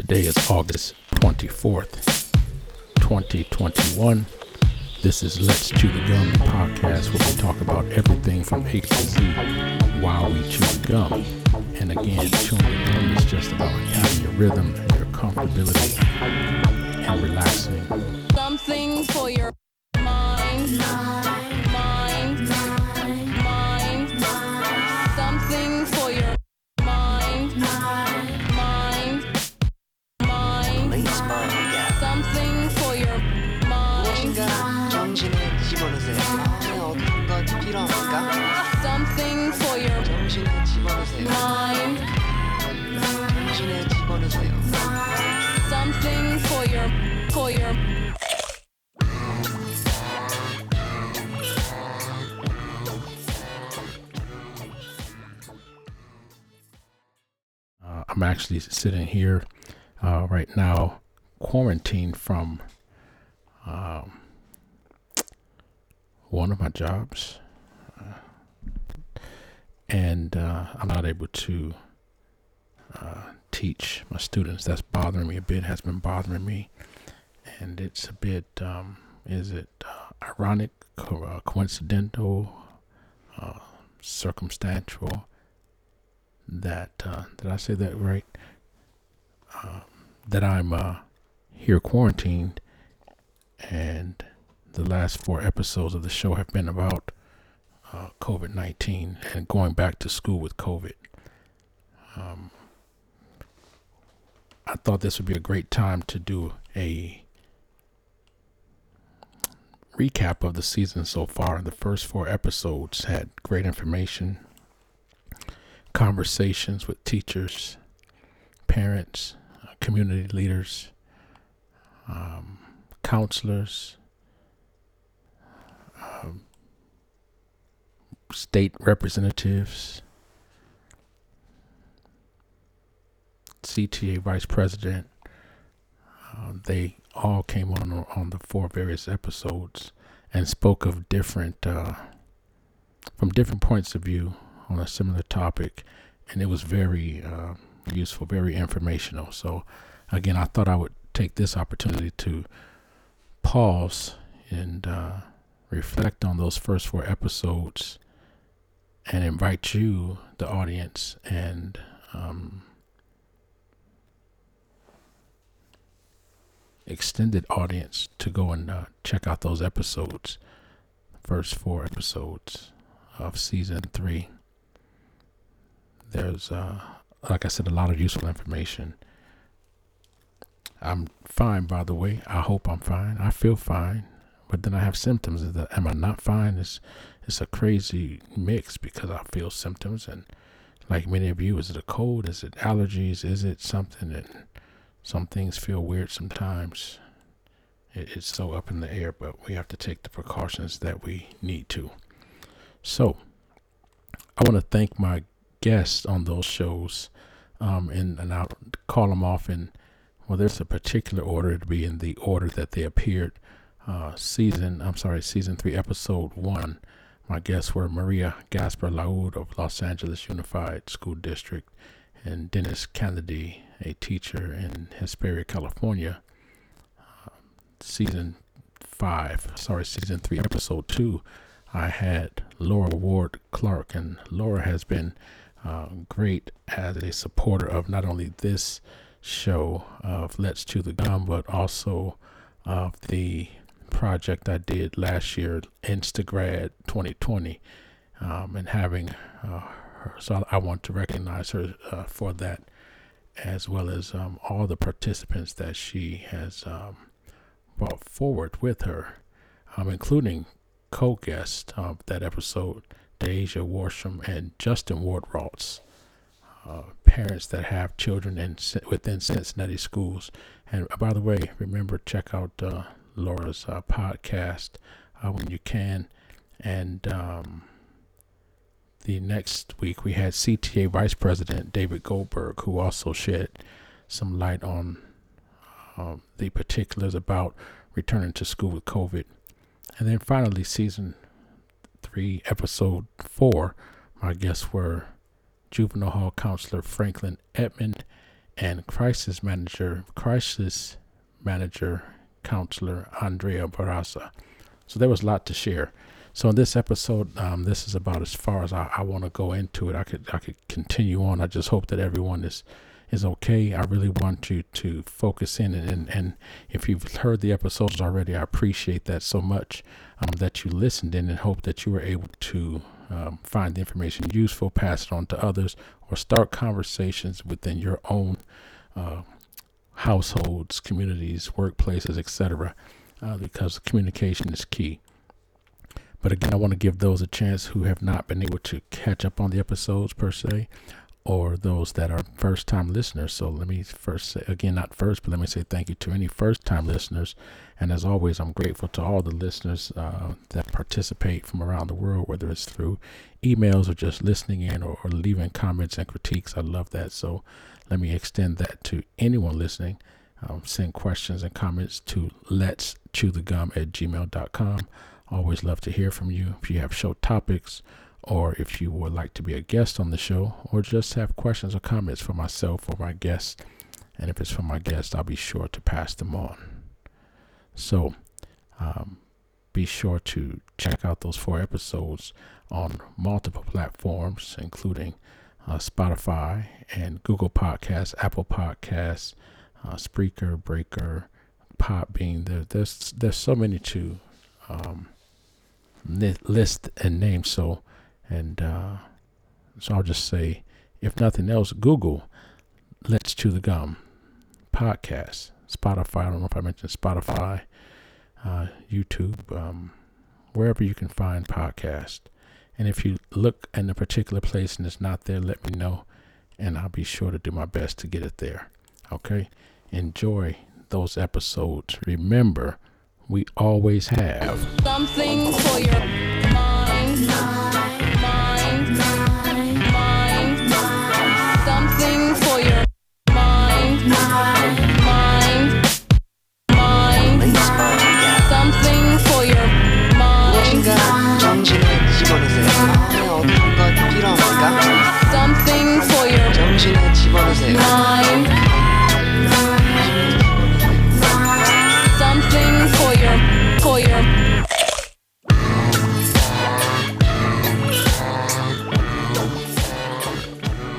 Today is August 24th, 2021. This is Let's Chew the Gum podcast where we talk about everything from A to Z while we chew the gum. And again, chewing the gum is just about having your rhythm and your comfortability and relaxing. Something for your mind. I'm actually sitting here uh, right now, quarantined from um, one of my jobs, uh, and uh, I'm not able to uh, teach my students. That's bothering me a bit. Has been bothering me, and it's a bit. Um, is it uh, ironic, co- coincidental, circumstantial? That uh, did I say that right? Um, that I'm uh, here quarantined, and the last four episodes of the show have been about uh, COVID nineteen and going back to school with COVID. Um, I thought this would be a great time to do a recap of the season so far. The first four episodes had great information conversations with teachers, parents, uh, community leaders, um, counselors, um, state representatives, CTA vice president. Uh, they all came on on the four various episodes and spoke of different uh, from different points of view on a similar topic, and it was very uh, useful, very informational. So, again, I thought I would take this opportunity to pause and uh, reflect on those first four episodes and invite you, the audience, and um, extended audience to go and uh, check out those episodes, first four episodes of season three there's uh like I said a lot of useful information. I'm fine by the way. I hope I'm fine. I feel fine. But then I have symptoms. Is that am I not fine? It's it's a crazy mix because I feel symptoms and like many of you, is it a cold? Is it allergies? Is it something that some things feel weird sometimes? It, it's so up in the air, but we have to take the precautions that we need to. So I want to thank my guests on those shows, um, and and I'll call them off in well, there's a particular order to be in the order that they appeared. Uh, season, I'm sorry, season three, episode one. My guests were Maria Gasper Laud of Los Angeles Unified School District and Dennis Kennedy, a teacher in Hesperia, California. Uh, season five, sorry, season three, episode two, I had Laura Ward Clark, and Laura has been uh, great as a supporter of not only this show of Let's Chew the Gum, but also of the project I did last year, Instagrad 2020, um, and having uh, her. So I want to recognize her uh, for that, as well as um, all the participants that she has um, brought forward with her, um, including co-guest of that episode, Deja Warsham and Justin Wardrolls, uh, parents that have children in within Cincinnati schools. And by the way, remember check out uh, Laura's uh, podcast uh, when you can. And um, the next week we had CTA Vice President David Goldberg, who also shed some light on um, the particulars about returning to school with COVID. And then finally, season three, episode four, my guests were juvenile hall counselor Franklin Edmond and crisis manager, crisis manager counselor Andrea Barraza. So there was a lot to share. So in this episode, um, this is about as far as I, I want to go into it. I could I could continue on. I just hope that everyone is is okay. I really want you to focus in and, and, and if you've heard the episodes already, I appreciate that so much um, that you listened in and hope that you were able to um, find the information useful, pass it on to others, or start conversations within your own uh, households, communities, workplaces, etc. Uh, because communication is key. But again, I want to give those a chance who have not been able to catch up on the episodes per se, or those that are first time listeners. So let me first say, again, not first, but let me say thank you to any first time listeners. And as always, I'm grateful to all the listeners uh, that participate from around the world, whether it's through emails or just listening in or, or leaving comments and critiques. I love that. So let me extend that to anyone listening. Um, send questions and comments to let's chew the gum at gmail.com. Always love to hear from you. If you have show topics, or if you would like to be a guest on the show, or just have questions or comments for myself or my guest. And if it's for my guest, I'll be sure to pass them on. So um, be sure to check out those four episodes on multiple platforms, including uh, Spotify and Google Podcasts, Apple Podcasts, uh, Spreaker, Breaker, Podbean. There, there's there's so many to um, list and name. So, and uh, so I'll just say, if nothing else, Google Let's Chew the Gum podcast, Spotify. I don't know if I mentioned Spotify, uh, YouTube, um, wherever you can find podcast. And if you look in a particular place and it's not there, let me know, and I'll be sure to do my best to get it there. Okay? Enjoy those episodes. Remember, we always have Something for your mind. Yeah.